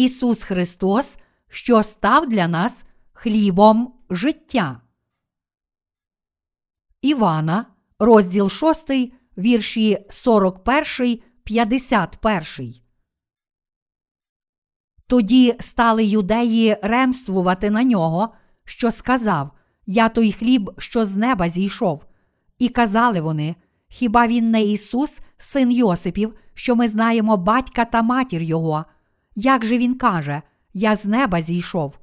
Ісус Христос, що став для нас хлібом життя. Івана, розділ 6, вірші 41, 51. Тоді стали юдеї ремствувати на нього, що сказав Я той хліб, що з неба зійшов. І казали вони: Хіба він не Ісус, син Йосипів, що ми знаємо батька та матір Його? Як же він каже, Я з неба зійшов?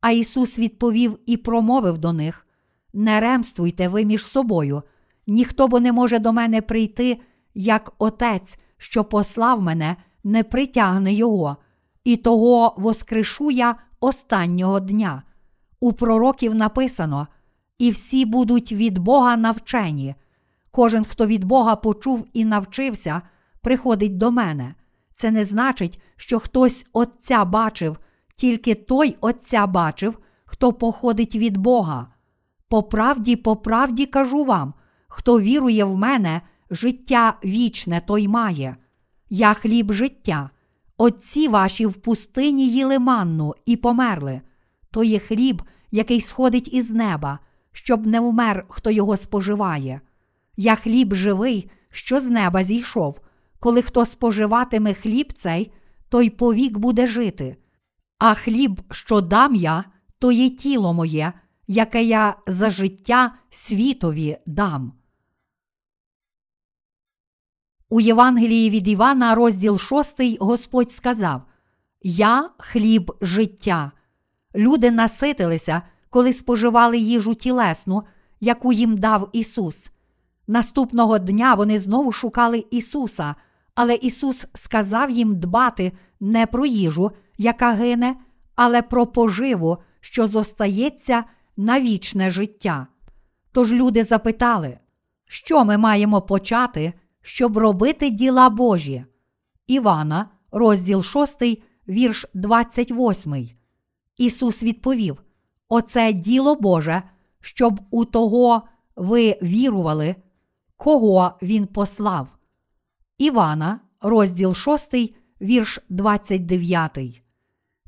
А Ісус відповів і промовив до них: Не ремствуйте ви між собою, ніхто бо не може до мене прийти, як Отець, що послав мене, не притягне Його, і того воскрешу я останнього дня. У пророків написано: і всі будуть від Бога навчені. Кожен, хто від Бога почув і навчився, приходить до мене. Це не значить, що хтось Отця бачив, тільки той Отця бачив, хто походить від Бога. По правді, по правді кажу вам, хто вірує в мене, життя вічне той має. Я хліб життя. Отці ваші в пустині їли манну і померли. То є хліб, який сходить із неба, щоб не вмер, хто його споживає. Я хліб живий, що з неба зійшов. Коли хто споживатиме хліб цей, той повік буде жити. А хліб, що дам я, то є тіло моє, яке я за життя світові дам. У Євангелії від Івана, розділ 6, Господь сказав: Я хліб життя. Люди наситилися, коли споживали їжу тілесну, яку їм дав Ісус. Наступного дня вони знову шукали Ісуса, але Ісус сказав їм дбати не про їжу, яка гине, але про поживу, що зостається на вічне життя. Тож люди запитали, що ми маємо почати, щоб робити діла Божі? Івана, розділ 6, вірш 28. Ісус відповів: Оце діло Боже, щоб у того ви вірували, кого Він послав. Івана, розділ 6, вірш 29.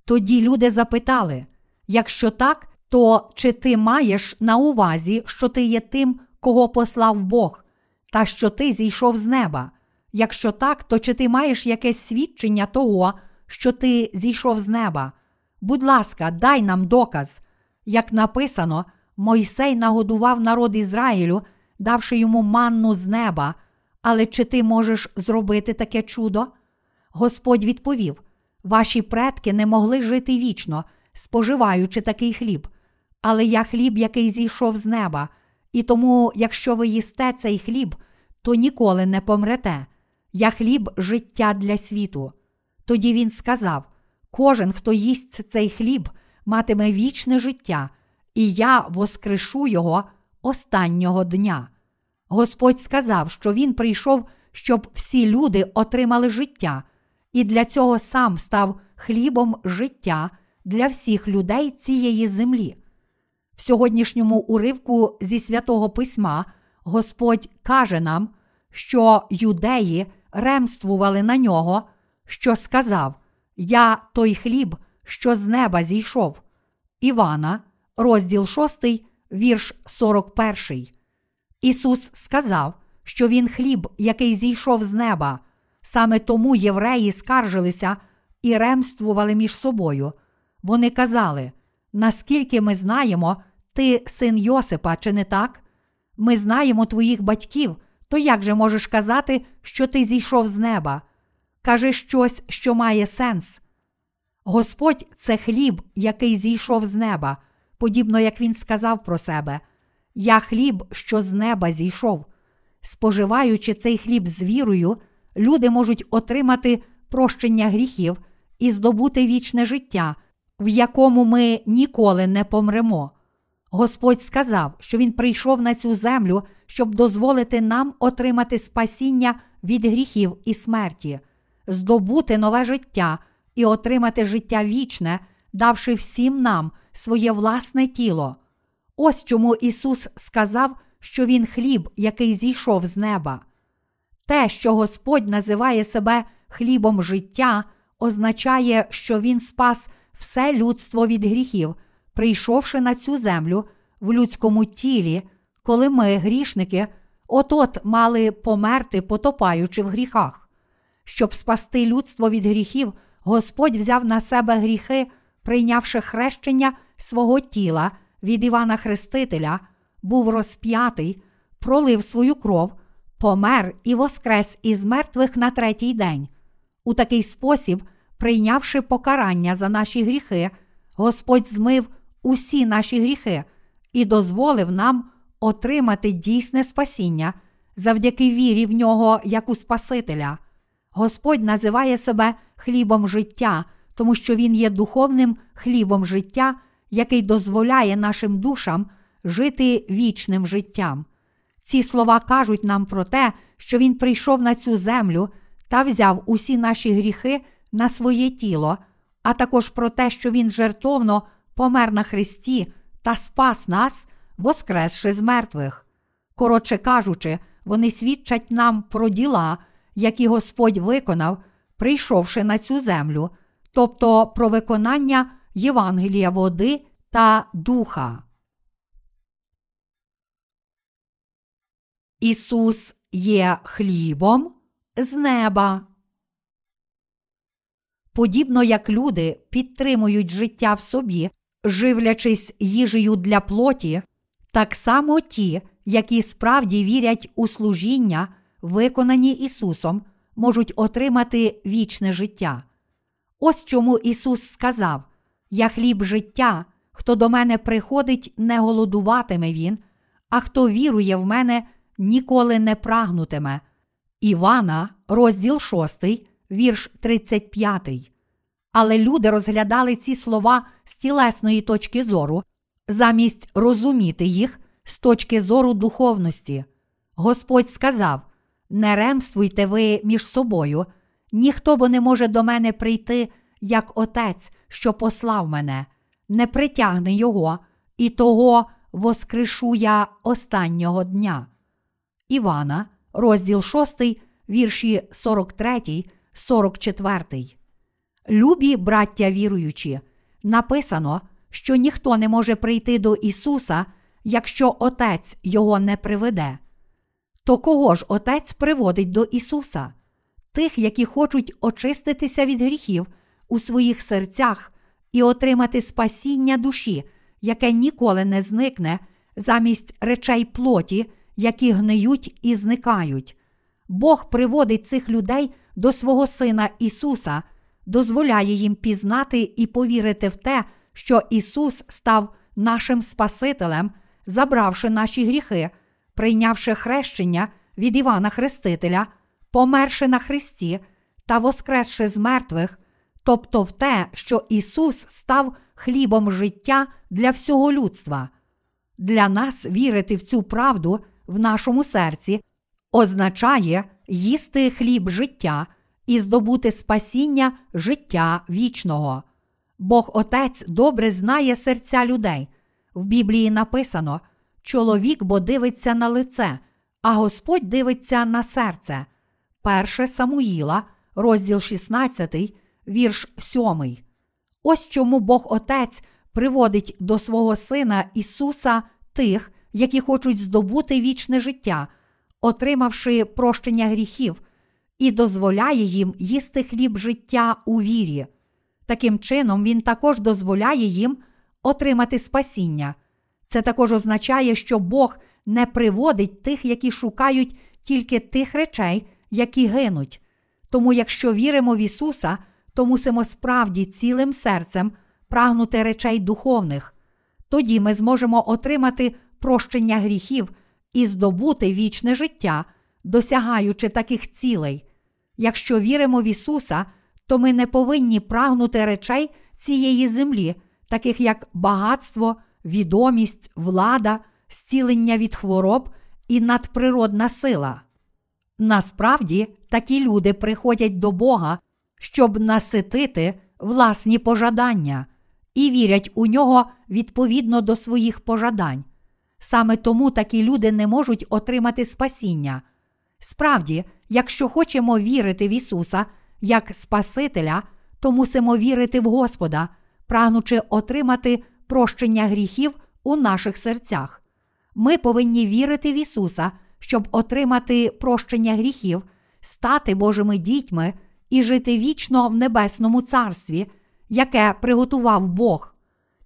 Тоді люди запитали: якщо так, то чи ти маєш на увазі, що ти є тим, кого послав Бог, та що ти зійшов з неба? Якщо так, то чи ти маєш якесь свідчення того, що ти зійшов з неба? Будь ласка, дай нам доказ. Як написано, Мойсей нагодував народ Ізраїлю, давши йому манну з неба. Але чи ти можеш зробити таке чудо? Господь відповів: Ваші предки не могли жити вічно, споживаючи такий хліб. Але я хліб, який зійшов з неба, і тому, якщо ви їсте цей хліб, то ніколи не помрете. Я хліб життя для світу. Тоді він сказав: Кожен, хто їсть цей хліб, матиме вічне життя, і я воскрешу його останнього дня. Господь сказав, що Він прийшов, щоб всі люди отримали життя, і для цього сам став хлібом життя для всіх людей цієї землі. В сьогоднішньому уривку зі святого письма Господь каже нам, що юдеї ремствували на нього, що сказав: Я той хліб, що з неба зійшов. Івана, розділ 6, вірш 41. Ісус сказав, що Він хліб, який зійшов з неба. Саме тому євреї скаржилися і ремствували між собою. Вони казали: наскільки ми знаємо, ти син Йосипа, чи не так? Ми знаємо твоїх батьків, то як же можеш казати, що ти зійшов з неба? Кажи щось, що має сенс. Господь це хліб, який зійшов з неба, подібно як він сказав про себе. Я хліб, що з неба зійшов. Споживаючи цей хліб з вірою, люди можуть отримати прощення гріхів і здобути вічне життя, в якому ми ніколи не помремо. Господь сказав, що Він прийшов на цю землю, щоб дозволити нам отримати спасіння від гріхів і смерті, здобути нове життя і отримати життя вічне, давши всім нам своє власне тіло. Ось чому Ісус сказав, що Він хліб, який зійшов з неба. Те, що Господь називає себе хлібом життя, означає, що Він спас все людство від гріхів, прийшовши на цю землю в людському тілі, коли ми, грішники, от-от мали померти, потопаючи в гріхах. Щоб спасти людство від гріхів, Господь взяв на себе гріхи, прийнявши хрещення свого тіла від Івана Хрестителя, був розп'ятий, пролив свою кров, помер і воскрес із мертвих на третій день. У такий спосіб, прийнявши покарання за наші гріхи, Господь змив усі наші гріхи і дозволив нам отримати дійсне спасіння завдяки вірі в нього як у Спасителя. Господь називає себе хлібом життя, тому що Він є духовним хлібом життя, який дозволяє нашим душам жити вічним життям. Ці слова кажуть нам про те, що Він прийшов на цю землю та взяв усі наші гріхи на своє тіло, а також про те, що Він жертовно помер на Христі та спас нас, воскресши з мертвих. Коротше кажучи, вони свідчать нам про діла, які Господь виконав, прийшовши на цю землю, тобто про виконання Євангелія води та духа. Ісус є хлібом з неба. Подібно як люди підтримують життя в собі, живлячись їжею для плоті, так само ті, які справді вірять у служіння, виконані Ісусом, можуть отримати вічне життя. Ось чому Ісус сказав: Я хліб життя, хто до мене приходить, не голодуватиме Він, а хто вірує в мене, ніколи не прагнутиме. Івана, розділ 6, вірш 35. Але люди розглядали ці слова з тілесної точки зору, замість розуміти їх з точки зору духовності. Господь сказав: Не ремствуйте ви між собою, ніхто бо не може до мене прийти, як Отець, що послав мене, не притягне його, і того воскрешу я останнього дня. Івана, розділ 6, вірші 43, 44. Любі браття віруючі, написано, що ніхто не може прийти до Ісуса, якщо Отець його не приведе. То кого ж Отець приводить до Ісуса? Тих, які хочуть очиститися від гріхів у своїх серцях і отримати спасіння душі, яке ніколи не зникне замість речей плоті, які гниють і зникають. Бог приводить цих людей до свого Сина Ісуса, дозволяє їм пізнати і повірити в те, що Ісус став нашим Спасителем, забравши наші гріхи, прийнявши хрещення від Івана Хрестителя, померши на Христі та воскресши з мертвих, тобто в те, що Ісус став хлібом життя для всього людства. Для нас вірити в цю правду в нашому серці означає їсти хліб життя і здобути спасіння життя вічного. Бог Отець добре знає серця людей. В Біблії написано: чоловік бо дивиться на лице, а Господь дивиться на серце. 1 Самуїла, розділ 16, вірш 7. Ось чому Бог Отець приводить до свого Сина Ісуса тих, які хочуть здобути вічне життя, отримавши прощення гріхів, і дозволяє їм їсти хліб життя у вірі. Таким чином, Він також дозволяє їм отримати спасіння. Це також означає, що Бог не приводить тих, які шукають тільки тих речей, які гинуть. Тому, якщо віримо в Ісуса, то мусимо справді цілим серцем прагнути речей духовних. Тоді ми зможемо отримати прощення гріхів і здобути вічне життя, досягаючи таких цілей. Якщо віримо в Ісуса, то ми не повинні прагнути речей цієї землі, таких як багатство, відомість, влада, зцілення від хвороб і надприродна сила. Насправді, такі люди приходять до Бога, щоб наситити власні пожадання, і вірять у нього відповідно до своїх пожадань. Саме тому такі люди не можуть отримати спасіння. Справді, якщо хочемо вірити в Ісуса як Спасителя, то мусимо вірити в Господа, прагнучи отримати прощення гріхів у наших серцях. Ми повинні вірити в Ісуса, щоб отримати прощення гріхів, стати Божими дітьми і жити вічно в небесному царстві, яке приготував Бог.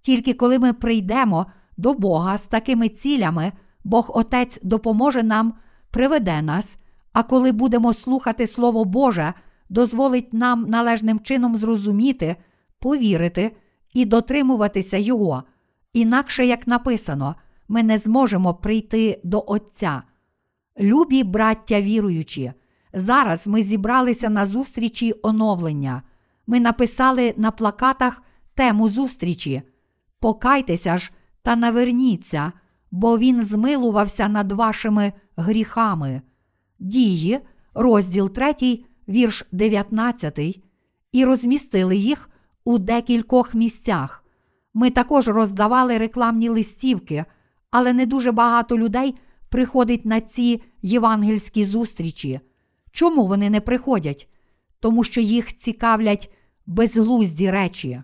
Тільки коли ми прийдемо до Бога з такими цілями, Бог Отець допоможе нам, приведе нас, а коли будемо слухати Слово Боже, дозволить нам належним чином зрозуміти, повірити і дотримуватися Його. Інакше, як написано, ми не зможемо прийти до Отця. Любі браття віруючі, зараз ми зібралися на зустрічі оновлення. Ми написали на плакатах тему зустрічі. Покайтеся ж та наверніться, бо Він змилувався над вашими гріхами. Дії, розділ 3, вірш 19, і розмістили їх у декількох місцях. Ми також роздавали рекламні листівки, але не дуже багато людей приходить на ці євангельські зустрічі. Чому вони не приходять? Тому що їх цікавлять безглузді речі.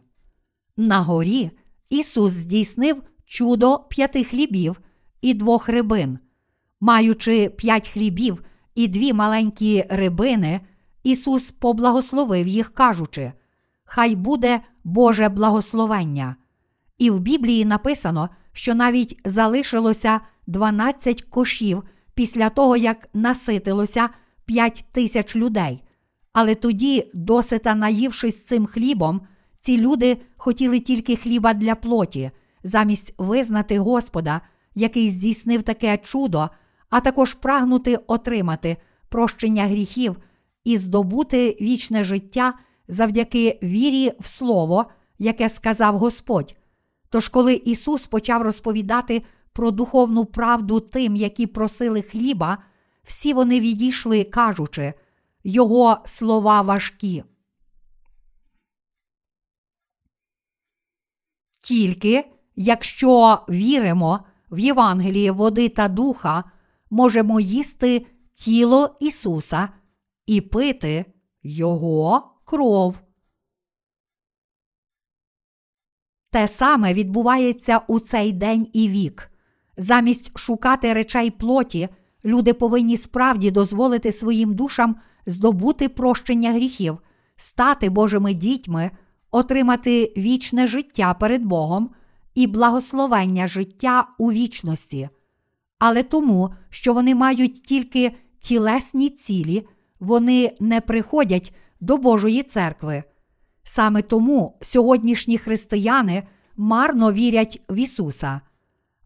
На горі Ісус здійснив чудо п'яти хлібів і двох рибин. Маючи п'ять хлібів і дві маленькі рибини, Ісус поблагословив їх, кажучи: Хай буде Боже благословення. І в Біблії написано, що навіть залишилося 12 кошів після того, як наситилося 5 тисяч людей. Але тоді, досита наївшись цим хлібом, ці люди хотіли тільки хліба для плоті, замість визнати Господа, який здійснив таке чудо, а також прагнути отримати прощення гріхів і здобути вічне життя завдяки вірі в Слово, яке сказав Господь. Тож, коли Ісус почав розповідати про духовну правду тим, які просили хліба, всі вони відійшли, кажучи, Його слова важкі. Тільки якщо віримо в Євангеліє води та духа, можемо їсти тіло Ісуса і пити Його кров. Те саме відбувається у цей день і вік. Замість шукати речей плоті, люди повинні справді дозволити своїм душам здобути прощення гріхів, стати Божими дітьми, отримати вічне життя перед Богом і благословення життя у вічності. Але тому, що вони мають тільки тілесні цілі, вони не приходять до Божої церкви. Саме тому сьогоднішні християни марно вірять в Ісуса.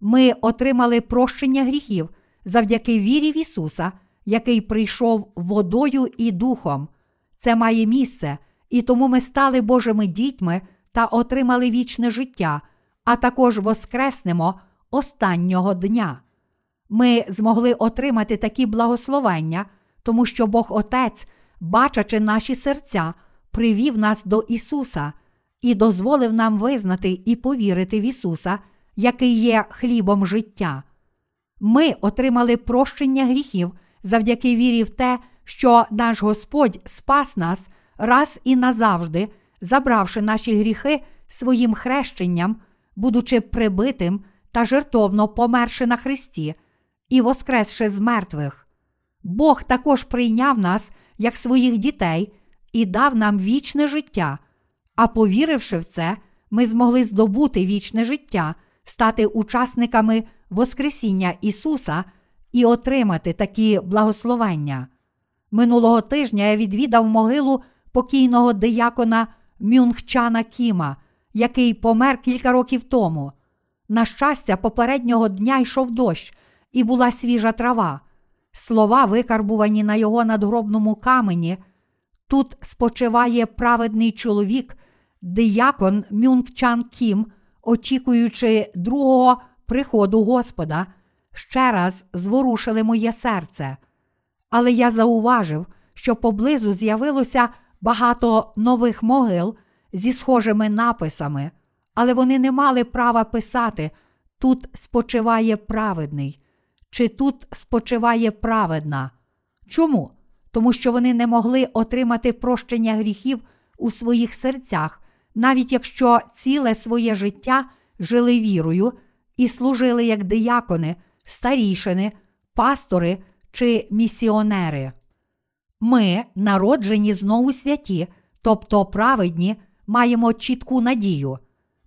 Ми отримали прощення гріхів завдяки вірі в Ісуса, який прийшов водою і духом. Це має місце, і тому ми стали Божими дітьми та отримали вічне життя, а також воскреснемо останнього дня. Ми змогли отримати такі благословення, тому що Бог Отець, бачачи наші серця, привів нас до Ісуса і дозволив нам визнати і повірити в Ісуса, який є хлібом життя. Ми отримали прощення гріхів завдяки вірі в те, що наш Господь спас нас раз і назавжди, забравши наші гріхи своїм хрещенням, будучи прибитим та жертовно померши на Христі і воскресши з мертвих. Бог також прийняв нас як своїх дітей і дав нам вічне життя. А повіривши в це, ми змогли здобути вічне життя, стати учасниками Воскресіння Ісуса і отримати такі благословення. Минулого тижня я відвідав могилу покійного диякона Мюнгчана Кіма, який помер кілька років тому. На щастя, попереднього дня йшов дощ, і була свіжа трава. Слова, викарбувані на його надгробному камені. Тут спочиває праведний чоловік, диякон Мюнгчан Кім, очікуючи другого приходу Господа, ще раз зворушили моє серце. Але я зауважив, що поблизу з'явилося багато нових могил зі схожими написами, але вони не мали права писати тут спочиває праведний, чи тут спочиває праведна. Чому? Тому що вони не могли отримати прощення гріхів у своїх серцях, навіть якщо ціле своє життя жили вірою і служили як диякони, старішини, пастори чи місіонери. Ми, народжені знову святі, тобто праведні, маємо чітку надію.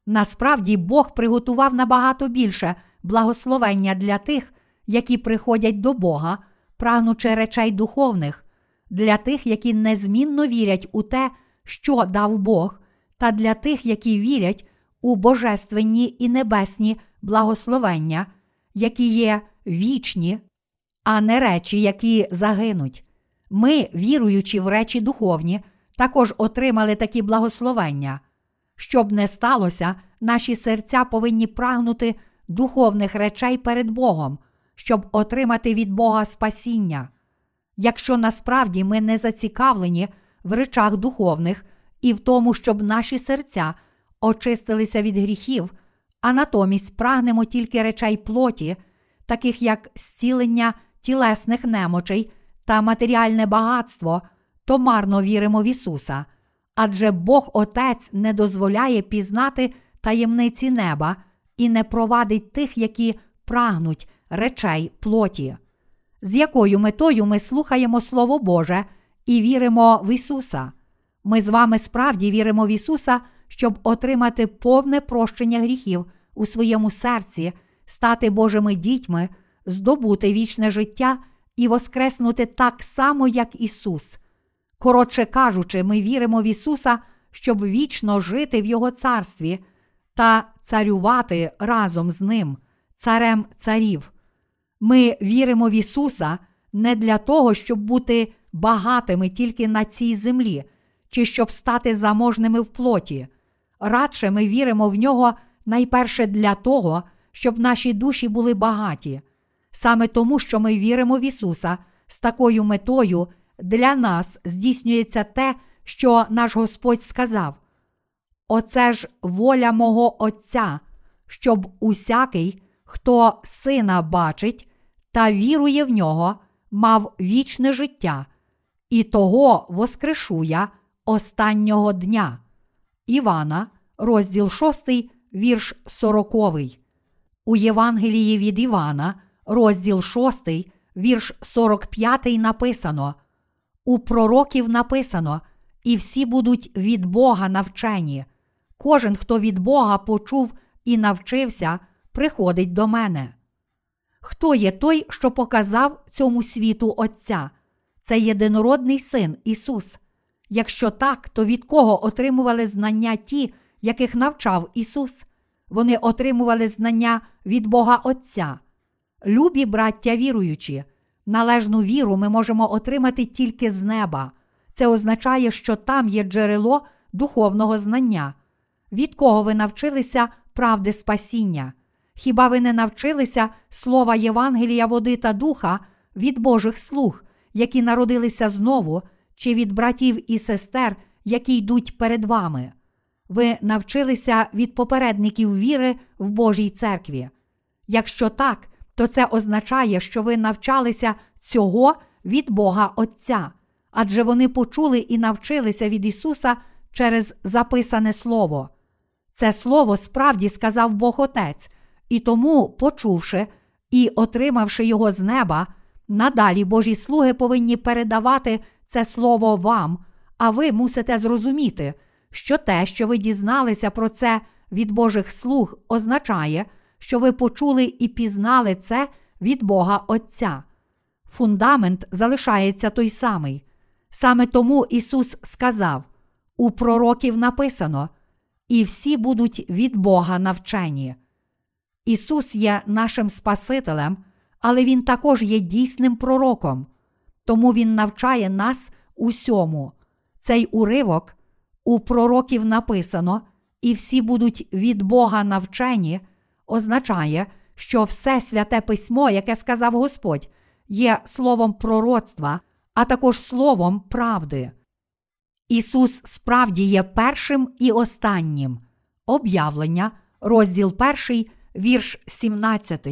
Насправді Бог приготував набагато більше благословення для тих, які приходять до Бога, прагнучи речей духовних, для тих, які незмінно вірять у те, що дав Бог, та для тих, які вірять у божественні і небесні благословення, які є вічні, а не речі, які загинуть. Ми, віруючи в речі духовні, також отримали такі благословення. Щоб не сталося, наші серця повинні прагнути духовних речей перед Богом, щоб отримати від Бога спасіння. Якщо насправді ми не зацікавлені в речах духовних і в тому, щоб наші серця очистилися від гріхів, а натомість прагнемо тільки речей плоті, таких як зцілення тілесних немочей та матеріальне багатство, то марно віримо в Ісуса. Адже Бог Отець не дозволяє пізнати таємниці неба і не провадить тих, які прагнуть речей плоті. З якою метою ми слухаємо Слово Боже і віримо в Ісуса. Ми з вами справді віримо в Ісуса, щоб отримати повне прощення гріхів у своєму серці, стати Божими дітьми, здобути вічне життя і воскреснути так само, як Ісус. Коротше кажучи, ми віримо в Ісуса, щоб вічно жити в Його царстві та царювати разом з Ним, царем царів. Ми віримо в Ісуса не для того, щоб бути багатими тільки на цій землі, чи щоб стати заможними в плоті. Радше ми віримо в нього найперше для того, щоб наші душі були багаті. Саме тому, що ми віримо в Ісуса з такою метою для нас здійснюється те, що наш Господь сказав. Оце ж воля мого Отця, щоб усякий, хто сина бачить та вірує в нього, мав вічне життя, і того воскрешу я останнього дня. Івана, розділ 6, вірш 40. У Євангелії від Івана, розділ 6, вірш 45 написано. У пророків написано, і всі будуть від Бога навчені. Кожен, хто від Бога почув і навчився, приходить до мене. Хто є той, що показав цьому світу Отця? Це єдинородний син Ісус. Якщо так, то від кого отримували знання ті, яких навчав Ісус? Вони отримували знання від Бога Отця. Любі браття віруючі, належну віру ми можемо отримати тільки з неба. Це означає, що там є джерело духовного знання. Від кого ви навчилися правди спасіння? Хіба ви не навчилися слова Євангелія, води та духа від Божих слуг, які народилися знову, чи від братів і сестер, які йдуть перед вами? Ви навчилися від попередників віри в Божій церкві. Якщо так, то це означає, що ви навчалися цього від Бога Отця, адже вони почули і навчилися від Ісуса через записане Слово. Це Слово справді сказав Бог Отець, і тому, почувши і отримавши його з неба, надалі Божі слуги повинні передавати це Слово вам, а ви мусите зрозуміти, що те, що ви дізналися про це від Божих слуг, означає, що ви почули і пізнали це від Бога Отця. Фундамент залишається той самий. Саме тому Ісус сказав: у пророків написано, і всі будуть від Бога навчені. Ісус є нашим Спасителем, але Він також є дійсним пророком, тому Він навчає нас усьому. Цей уривок у пророків написано, і всі будуть від Бога навчені, означає, що все святе письмо, яке сказав Господь, є словом пророцтва, а також словом правди. Ісус справді є першим і останнім. Об'явлення, розділ 1, вірш 17.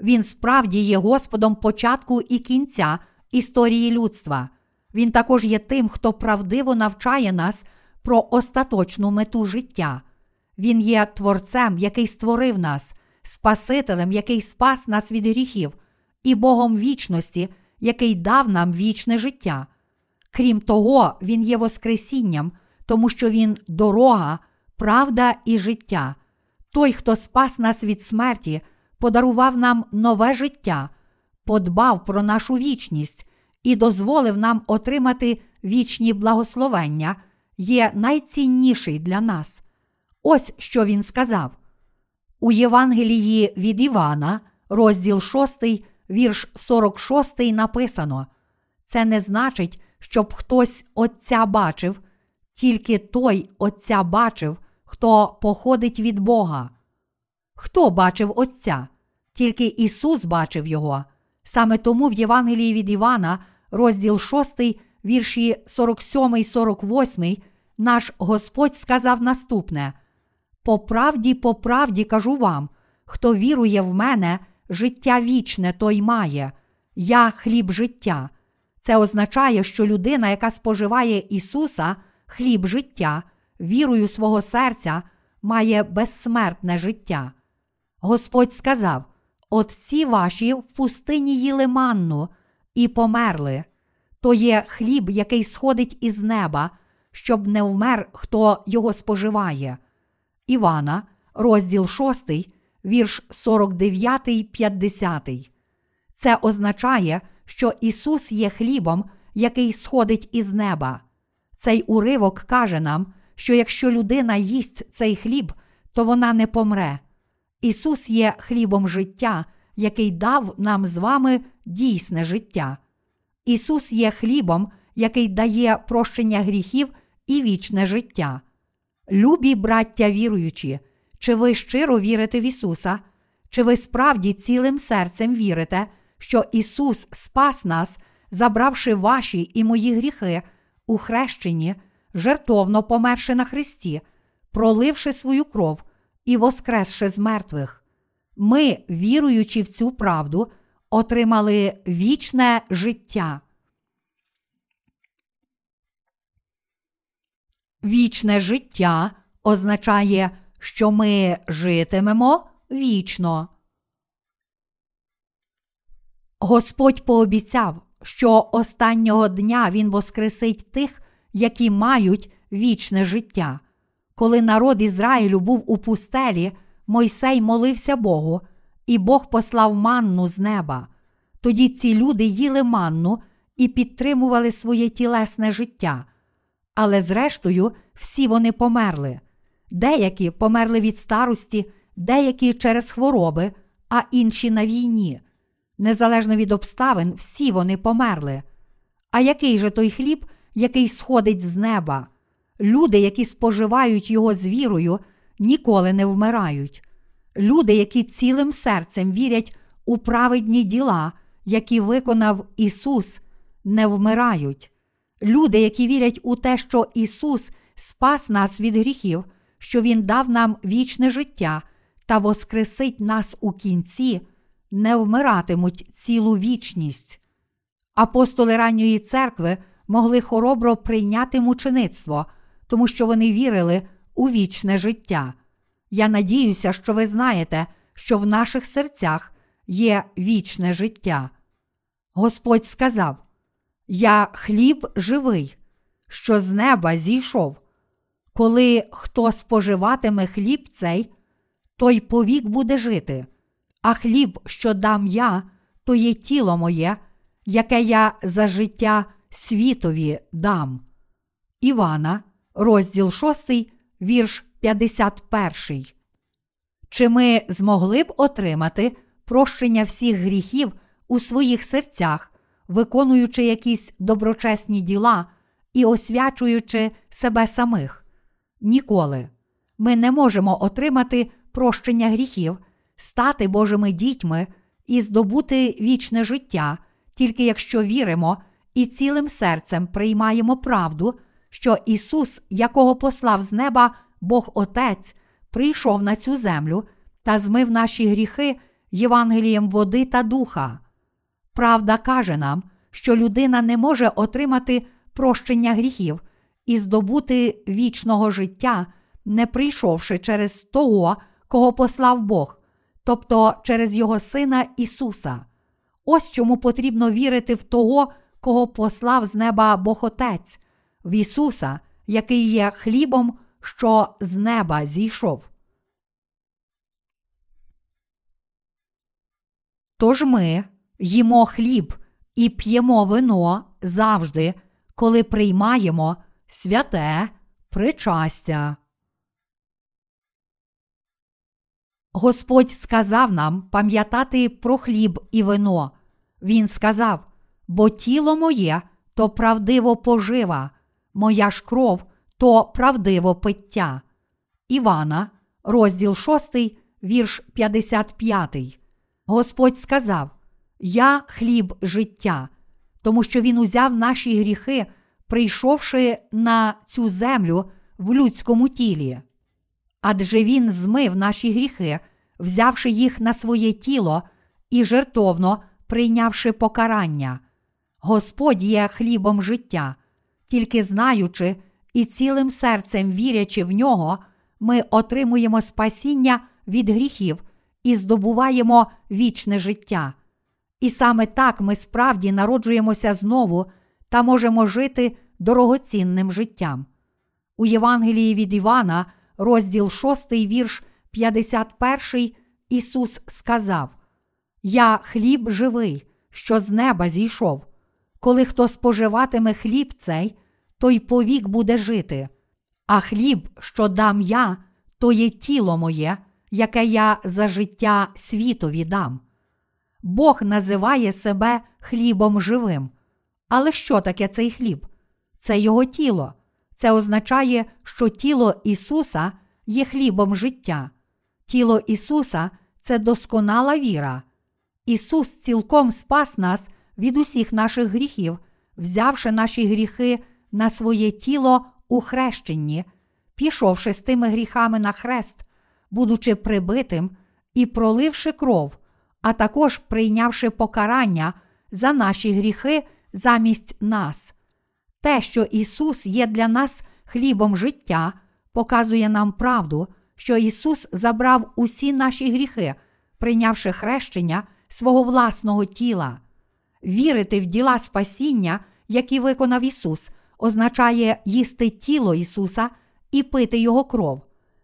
Він справді є Господом початку і кінця історії людства. Він також є тим, хто правдиво навчає нас про остаточну мету життя. Він є Творцем, який створив нас, Спасителем, який спас нас від гріхів, і Богом вічності, який дав нам вічне життя. Крім того, Він є Воскресінням, тому що Він дорога, правда і життя. Той, хто спас нас від смерті, подарував нам нове життя, подбав про нашу вічність і дозволив нам отримати вічні благословення, є найцінніший для нас. Ось що він сказав. У Євангелії від Івана, розділ 6, вірш 46, написано: Це не значить, щоб хтось Отця бачив, тільки той Отця бачив, хто походить від Бога. Хто бачив Отця? Тільки Ісус бачив Його. Саме тому в Євангелії від Івана, розділ 6, вірші 47, 48, наш Господь сказав наступне: По правді, по правді кажу вам, хто вірує в мене, життя вічне той має, я хліб життя. Це означає, що людина, яка споживає Ісуса, хліб життя, вірою свого серця, має безсмертне життя. Господь сказав: Отці ваші в пустині їли манну і померли. То є хліб, який сходить із неба, щоб не вмер, хто його споживає. Івана, розділ 6, вірш 49, 50. Це означає, що Ісус є хлібом, який сходить із неба. Цей уривок каже нам, що якщо людина їсть цей хліб, то вона не помре. Ісус є хлібом життя, який дав нам з вами дійсне життя. Ісус є хлібом, який дає прощення гріхів і вічне життя. Любі браття віруючі, чи ви щиро вірите в Ісуса, чи ви справді цілим серцем вірите, що Ісус спас нас, забравши ваші і мої гріхи у хрещенні, жертовно померши на Христі, проливши свою кров і воскресши з мертвих. Ми, віруючи в цю правду, отримали вічне життя. Вічне життя означає, що ми житимемо вічно. Господь пообіцяв, що останнього дня Він воскресить тих, які мають вічне життя. Коли народ Ізраїлю був у пустелі, Мойсей молився Богу, і Бог послав манну з неба. Тоді ці люди їли манну і підтримували своє тілесне життя. Але зрештою, всі вони померли. Деякі померли від старості, деякі через хвороби, а інші на війні. Незалежно від обставин, всі вони померли. А який же той хліб, який сходить з неба? Люди, які споживають його з вірою, ніколи не вмирають. Люди, які цілим серцем вірять у праведні діла, які виконав Ісус, не вмирають. Люди, які вірять у те, що Ісус спас нас від гріхів, що Він дав нам вічне життя та воскресить нас у кінці, не вмиратимуть цілу вічність. Апостоли ранньої церкви могли хоробро прийняти мучеництво, тому що вони вірили у вічне життя. Я надіюся, що ви знаєте, що в наших серцях є вічне життя. Господь сказав: Я хліб живий, що з неба зійшов. Коли хто споживатиме хліб цей, той повік буде жити, а хліб, що дам я, то є тіло моє, яке я за життя світові дам. Івана, розділ 6, вірш 51. Чи ми змогли б отримати прощення всіх гріхів у своїх серцях, виконуючи якісь доброчесні діла і освячуючи себе самих? Ніколи. Ми не можемо отримати прощення гріхів, стати Божими дітьми і здобути вічне життя, тільки якщо віримо і цілим серцем приймаємо правду, що Ісус, якого послав з неба Бог Отець, прийшов на цю землю та змив наші гріхи Євангелієм води та духа. Правда каже нам, що людина не може отримати прощення гріхів, і здобути вічного життя, не прийшовши через того, кого послав Бог, тобто через Його Сина Ісуса. Ось чому потрібно вірити в того, кого послав з неба Бог Отець, в Ісуса, який є хлібом, що з неба зійшов. Тож ми їмо хліб і п'ємо вино завжди, коли приймаємо святе причастя. Господь сказав нам пам'ятати про хліб і вино. Він сказав: бо тіло моє то правдиво пожива, моя ж кров то правдиво пиття. Івана, розділ 6, вірш 55. Господь сказав: Я хліб життя, тому що Він узяв наші гріхи, прийшовши на цю землю в людському тілі. Адже Він змив наші гріхи, взявши їх на своє тіло і жертовно прийнявши покарання. Господь є хлібом життя, тільки знаючи і цілим серцем вірячи в нього, ми отримуємо спасіння від гріхів і здобуваємо вічне життя. І саме так ми справді народжуємося знову та можемо жити дорогоцінним життям. У Євангелії від Івана, розділ 6, вірш 51, Ісус сказав: Я хліб живий, що з неба зійшов. Коли хто споживатиме хліб цей, той повік буде жити. А хліб, що дам я, то є тіло моє, яке я за життя світові дам. Бог називає себе хлібом живим. Але що таке цей хліб? Це Його тіло. Це означає, що тіло Ісуса є хлібом життя. Тіло Ісуса це досконала віра. Ісус цілком спас нас від усіх наших гріхів, взявши наші гріхи на своє тіло у хрещенні, пішовши з тими гріхами на хрест, будучи прибитим і проливши кров, а також прийнявши покарання за наші гріхи замість нас. Те, що Ісус є для нас хлібом життя, показує нам правду, що Ісус забрав усі наші гріхи, прийнявши хрещення свого власного тіла. Вірити в діла спасіння, які виконав Ісус, означає їсти тіло Ісуса і пити Його кров.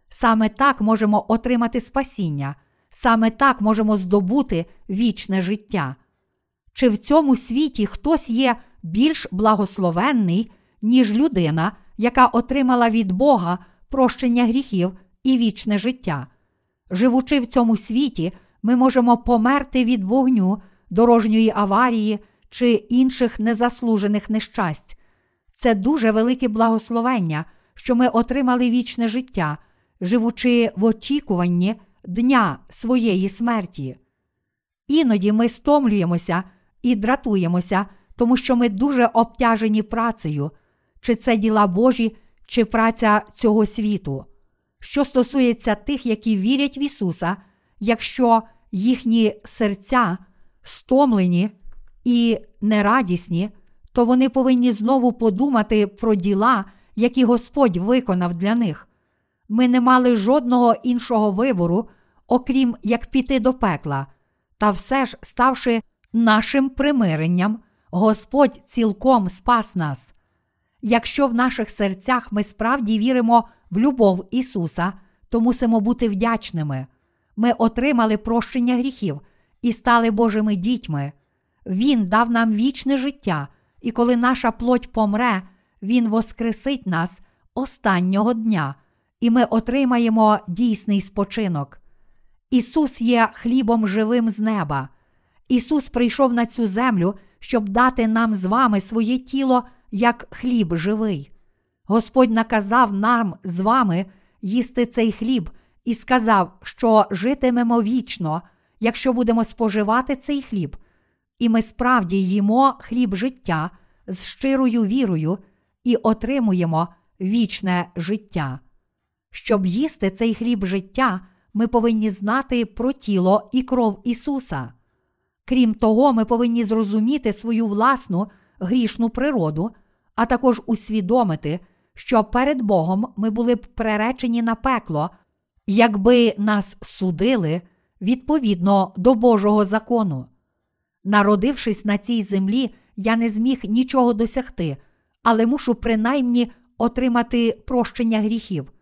Саме так можемо отримати спасіння, саме так можемо здобути вічне життя. Чи в цьому світі хтось є більш благословенний, ніж людина, яка отримала від Бога прощення гріхів і вічне життя? Живучи в цьому світі, ми можемо померти від вогню, дорожньої аварії чи інших незаслужених нещасть. Це дуже велике благословення, що ми отримали вічне життя, живучи в очікуванні дня своєї смерті. Іноді ми стомлюємося і дратуємося, тому що ми дуже обтяжені працею, чи це діла Божі, чи праця цього світу. Що стосується тих, які вірять в Ісуса, якщо їхні серця стомлені і нерадісні, то вони повинні знову подумати про діла, які Господь виконав для них. Ми не мали жодного іншого вибору, окрім як піти до пекла, та все ж, ставши нашим примиренням, Господь цілком спас нас. Якщо в наших серцях ми справді віримо в любов Ісуса, то мусимо бути вдячними. Ми отримали прощення гріхів і стали Божими дітьми. Він дав нам вічне життя, і коли наша плоть помре, Він воскресить нас останнього дня, і ми отримаємо дійсний спочинок. Ісус є хлібом живим з неба. Ісус прийшов на цю землю, щоб дати нам з вами своє тіло як хліб живий. Господь наказав нам з вами їсти цей хліб і сказав, що житимемо вічно, якщо будемо споживати цей хліб, і ми справді їмо хліб життя з щирою вірою і отримуємо вічне життя. Щоб їсти цей хліб життя, ми повинні знати про тіло і кров Ісуса. Крім того, ми повинні зрозуміти свою власну грішну природу, а також усвідомити, що перед Богом ми були б преречені на пекло, якби нас судили відповідно до Божого закону. Народившись на цій землі, я не зміг нічого досягти, але мушу принаймні отримати прощення гріхів.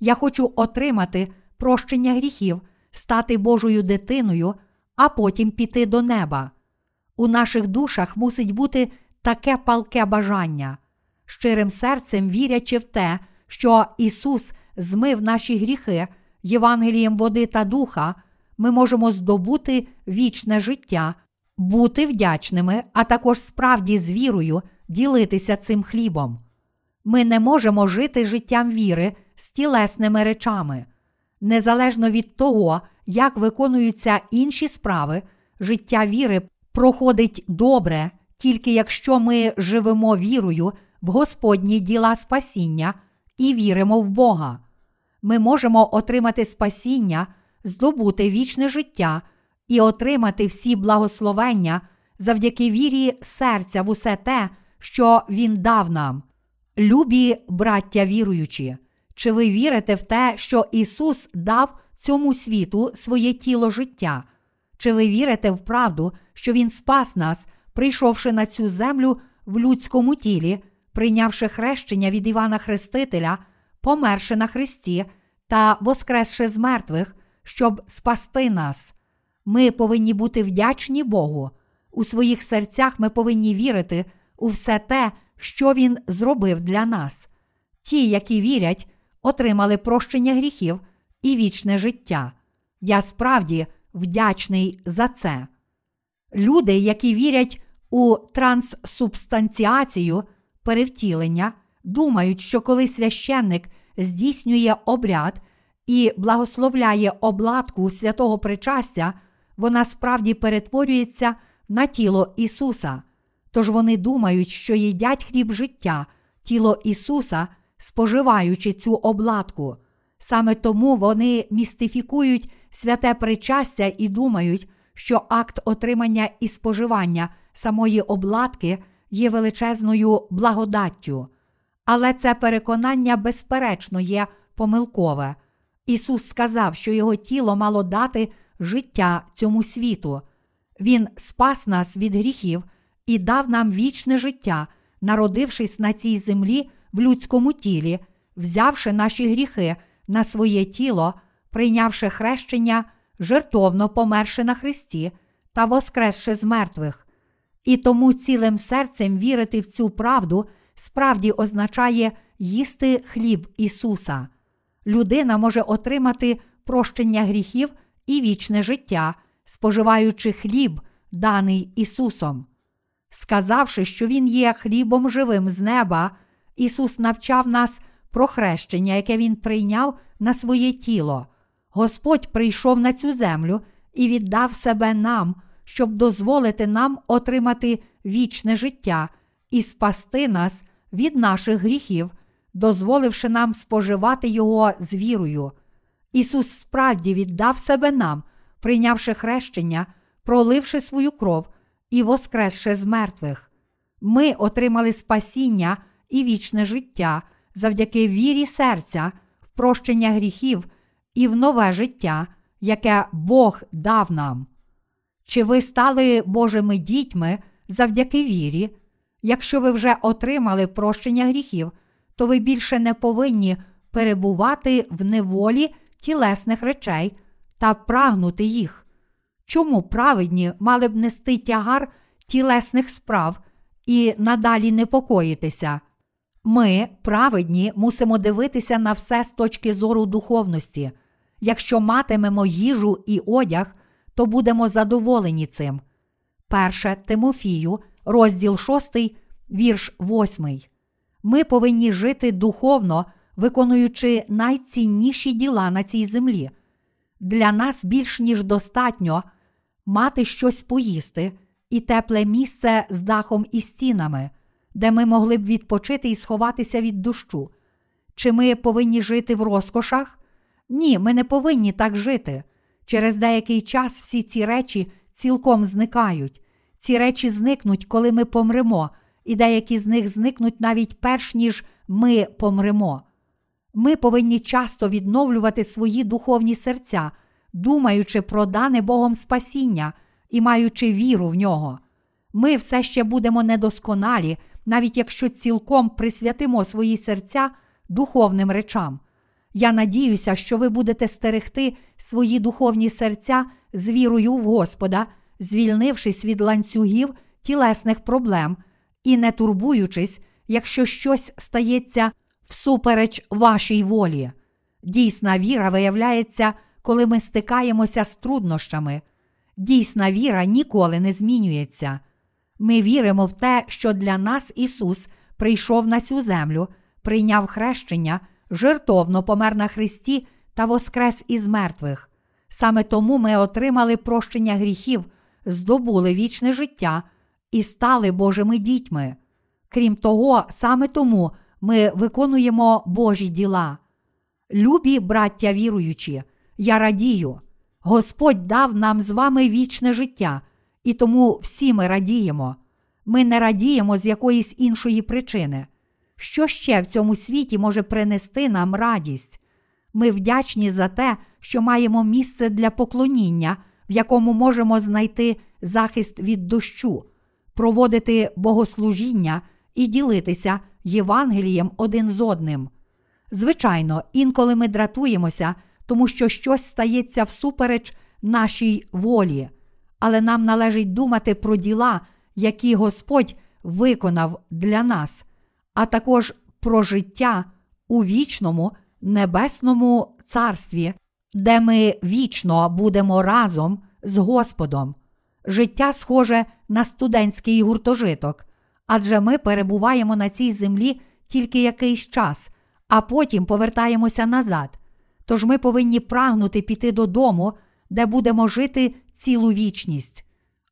Я хочу отримати прощення гріхів, стати Божою дитиною, а потім піти до неба. У наших душах мусить бути таке палке бажання, щирим серцем вірячи в те, що Ісус змив наші гріхи Євангелієм води та духа, ми можемо здобути вічне життя, бути вдячними, а також справді з вірою ділитися цим хлібом. Ми не можемо жити життям віри з тілесними речами. Незалежно від того, як виконуються інші справи, життя віри проходить добре, тільки якщо ми живемо вірою в Господні діла спасіння і віримо в Бога. Ми можемо отримати спасіння, здобути вічне життя і отримати всі благословення завдяки вірі серця в усе те, що Він дав нам. Любі браття віруючі, чи ви вірите в те, що Ісус дав цьому світу своє тіло життя? Чи ви вірите в правду, що Він спас нас, прийшовши на цю землю в людському тілі, прийнявши хрещення від Івана Хрестителя, померши на Христі та воскресши з мертвих, щоб спасти нас? Ми повинні бути вдячні Богу. У своїх серцях ми повинні вірити у все те, що Він зробив для нас. Ті, які вірять, отримали прощення гріхів і вічне життя. Я справді вдячний за це. Люди, які вірять у транссубстанціацію перевтілення, думають, що коли священник здійснює обряд і благословляє обладку святого причастя, вона справді перетворюється на тіло Ісуса. Тож вони думають, що їдять хліб життя, тіло Ісуса, споживаючи цю обладку. Саме тому вони містифікують святе причастя і думають, що акт отримання і споживання самої обладки є величезною благодаттю. Але це переконання, безперечно, є помилкове. Ісус сказав, що Його тіло мало дати життя цьому світу. Він спас нас від гріхів і дав нам вічне життя, народившись на цій землі в людському тілі, взявши наші гріхи на своє тіло, прийнявши хрещення, жертовно померши на Христі та воскресши з мертвих. І тому цілим серцем вірити в цю правду справді означає їсти хліб Ісуса. Людина може отримати прощення гріхів і вічне життя, споживаючи хліб, даний Ісусом. Сказавши, що Він є хлібом живим з неба, Ісус навчав нас про хрещення, яке Він прийняв на своє тіло. Господь прийшов на цю землю і віддав себе нам, щоб дозволити нам отримати вічне життя і спасти нас від наших гріхів, дозволивши нам споживати Його з вірою. Ісус справді віддав себе нам, прийнявши хрещення, проливши свою кров і воскресши з мертвих. Ми отримали спасіння і вічне життя завдяки вірі серця, в прощення гріхів і в нове життя, яке Бог дав нам. Чи ви стали Божими дітьми завдяки вірі? Якщо ви вже отримали прощення гріхів, то ви більше не повинні перебувати в неволі тілесних речей та прагнути їх. Чому праведні мали б нести тягар тілесних справ і надалі непокоїтися? Ми, праведні, мусимо дивитися на все з точки зору духовності. Якщо матимемо їжу і одяг, то будемо задоволені цим. Перше Тимофію, розділ 6, вірш 8. Ми повинні жити духовно, виконуючи найцінніші діла на цій землі. Для нас більш ніж достатньо мати щось поїсти і тепле місце з дахом і стінами, де ми могли б відпочити і сховатися від дощу. Чи ми повинні жити в розкошах? Ні, ми не повинні так жити. Через деякий час всі ці речі цілком зникають. Ці речі зникнуть, коли ми помремо, і деякі з них зникнуть навіть перш ніж ми помремо. Ми повинні часто відновлювати свої духовні серця, думаючи про дане Богом спасіння і маючи віру в нього. Ми все ще будемо недосконалі, навіть якщо цілком присвятимо свої серця духовним речам. Я надіюся, що ви будете стерегти свої духовні серця з вірою в Господа, звільнившись від ланцюгів тілесних проблем і не турбуючись, якщо щось стається всупереч вашій волі. Дійсна віра виявляється, коли ми стикаємося з труднощами. Дійсна віра ніколи не змінюється. Ми віримо в те, що для нас Ісус прийшов на цю землю, прийняв хрещення, жертовно помер на Христі та воскрес із мертвих. Саме тому ми отримали прощення гріхів, здобули вічне життя і стали Божими дітьми. Крім того, саме тому ми виконуємо Божі діла. Любі, браття віруючі, я радію. Господь дав нам з вами вічне життя, і тому всі ми радіємо. Ми не радіємо з якоїсь іншої причини. Що ще в цьому світі може принести нам радість? Ми вдячні за те, що маємо місце для поклоніння, в якому можемо знайти захист від дощу, проводити богослужіння і ділитися Євангелієм один з одним. Звичайно, інколи ми дратуємося, тому що щось стається всупереч нашій волі, але нам належить думати про діла, які Господь виконав для нас, а також про життя у вічному небесному царстві, де ми вічно будемо разом з Господом. Життя схоже на студентський гуртожиток, адже ми перебуваємо на цій землі тільки якийсь час, а потім повертаємося назад. Тож ми повинні прагнути піти додому, де будемо жити цілу вічність.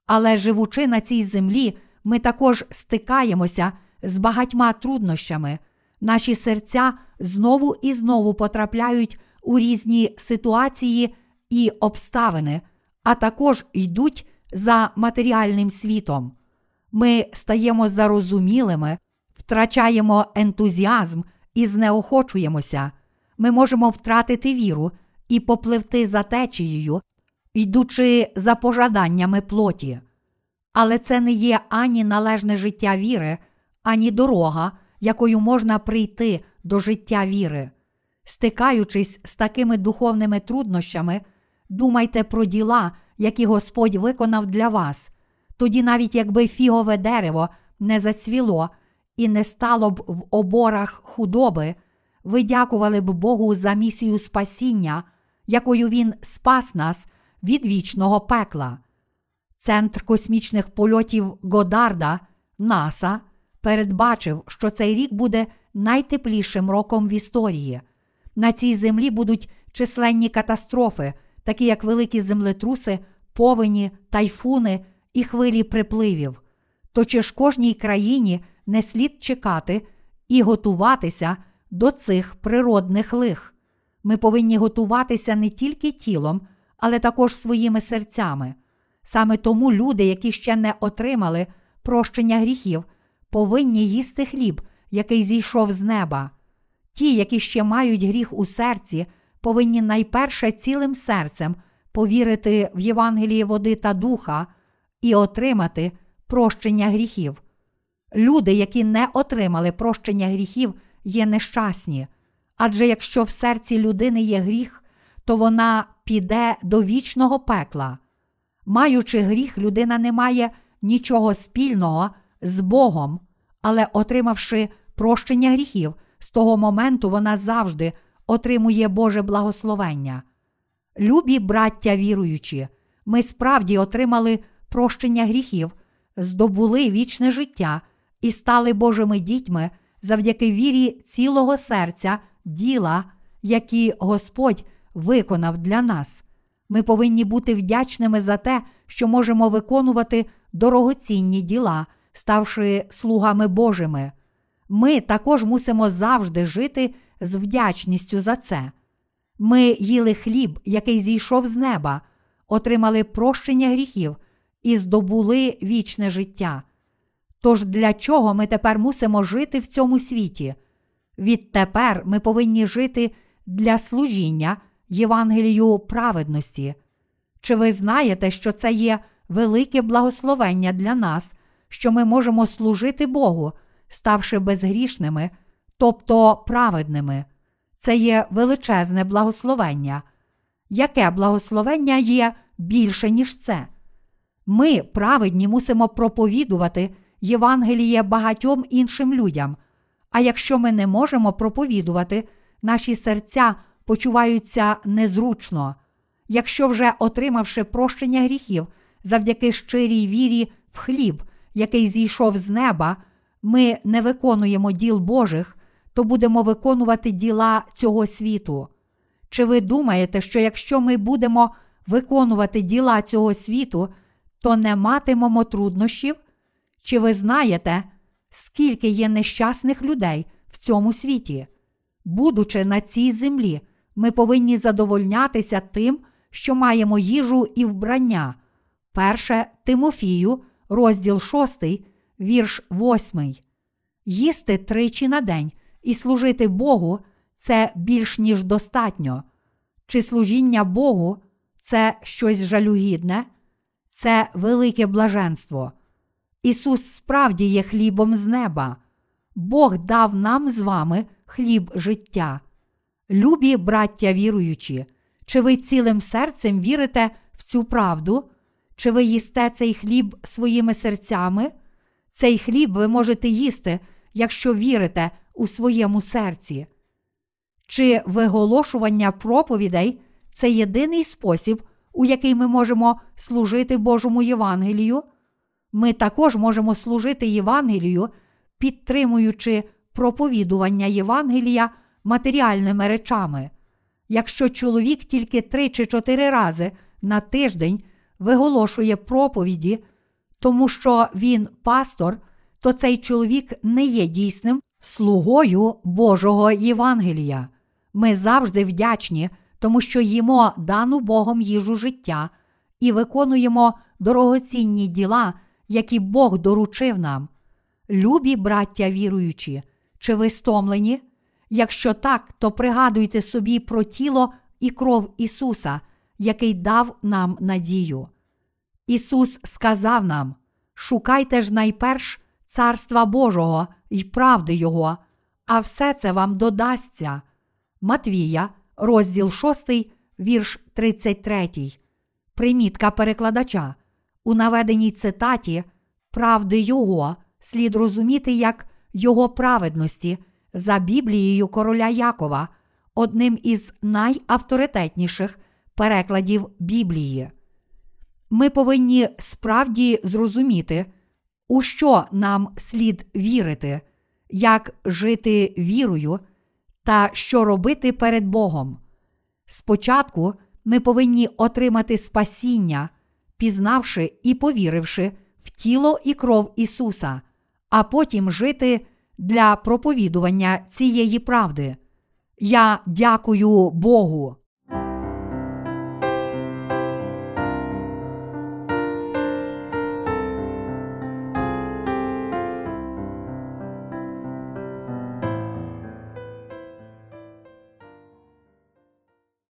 Але живучи на цій землі, ми також стикаємося з багатьма труднощами. Наші серця знову і знову потрапляють у різні ситуації і обставини, а також йдуть за матеріальним світом. Ми стаємо зарозумілими, втрачаємо ентузіазм і знеохочуємося. Ми можемо втратити віру і попливти за течією, йдучи за пожаданнями плоті. Але це не є ані належне життя віри, ані дорога, якою можна прийти до життя віри. Стикаючись з такими духовними труднощами, думайте про діла, які Господь виконав для вас. Тоді, навіть якби фігове дерево не зацвіло і не стало б в оборах худоби, ви дякували б Богу за місію спасіння, якою Він спас нас від вічного пекла. Центр космічних польотів Годарда НАСА передбачив, що цей рік буде найтеплішим роком в історії. На цій землі будуть численні катастрофи, такі як великі землетруси, повені, тайфуни і хвилі припливів. То чи ж кожній країні не слід чекати і готуватися до цих природних лих? Ми повинні готуватися не тільки тілом, але також своїми серцями. Саме тому люди, які ще не отримали прощення гріхів, повинні їсти хліб, який зійшов з неба. Ті, які ще мають гріх у серці, повинні найперше цілим серцем повірити в Євангеліє води та духа і отримати прощення гріхів. Люди, які не отримали прощення гріхів, є нещасні. Адже якщо в серці людини є гріх, то вона піде до вічного пекла. Маючи гріх, людина не має нічого спільного з Богом, але отримавши прощення гріхів, з того моменту вона завжди отримує Боже благословення. Любі браття віруючі, ми справді отримали прощення гріхів, здобули вічне життя і стали Божими дітьми завдяки вірі цілого серця, діла, які Господь виконав для нас. Ми повинні бути вдячними за те, що можемо виконувати дорогоцінні діла, ставши слугами Божими. Ми також мусимо завжди жити з вдячністю за це. Ми їли хліб, який зійшов з неба, отримали прощення гріхів і здобули вічне життя. Тож для чого ми тепер мусимо жити в цьому світі? Відтепер ми повинні жити для служіння Євангелію праведності. Чи ви знаєте, що це є велике благословення для нас, що ми можемо служити Богу, ставши безгрішними, тобто праведними? Це є величезне благословення. Яке благословення є більше, ніж це? Ми, праведні, мусимо проповідувати Євангеліє багатьом іншим людям. А якщо ми не можемо проповідувати, наші серця почуваються незручно. Якщо вже отримавши прощення гріхів завдяки щирій вірі в хліб, який зійшов з неба, ми не виконуємо діл Божих, то будемо виконувати діла цього світу. Чи ви думаєте, що якщо ми будемо виконувати діла цього світу, то не матимемо труднощів? Чи ви знаєте, скільки є нещасних людей в цьому світі? Будучи на цій землі, ми повинні задовольнятися тим, що маємо їжу і вбрання. Перше Тимофію, розділ 6, вірш 8. Їсти тричі на день і служити Богу це більш ніж достатньо. Чи служіння Богу це щось жалюгідне, це велике блаженство. Ісус справді є хлібом з неба. Бог дав нам з вами хліб життя. Любі браття віруючі, чи ви цілим серцем вірите в цю правду? Чи ви їсте цей хліб своїми серцями? Цей хліб ви можете їсти, якщо вірите у своєму серці. Чи виголошування проповідей це єдиний спосіб, у який ми можемо служити Божому Євангелію? Ми також можемо служити Євангелію, підтримуючи проповідування Євангелія матеріальними речами. Якщо чоловік тільки три чи чотири рази на тиждень виголошує проповіді, тому що він пастор, то цей чоловік не є дійсним слугою Божого Євангелія. Ми завжди вдячні, тому що їмо дану Богом їжу життя і виконуємо дорогоцінні діла, які Бог доручив нам. Любі браття віруючі, чи ви стомлені? Якщо так, то пригадуйте собі про тіло і кров Ісуса, який дав нам надію. Ісус сказав нам: шукайте ж найперш Царства Божого і правди Його, а все це вам додасться. Матвія, розділ 6, вірш 33. Примітка перекладача. У наведеній цитаті правди Його слід розуміти як Його праведності за Біблією короля Якова, одним із найавторитетніших перекладів Біблії. Ми повинні справді зрозуміти, у що нам слід вірити, як жити вірою та що робити перед Богом. Спочатку ми повинні отримати спасіння, пізнавши і повіривши в тіло і кров Ісуса, а потім жити для проповідування цієї правди. Я дякую Богу.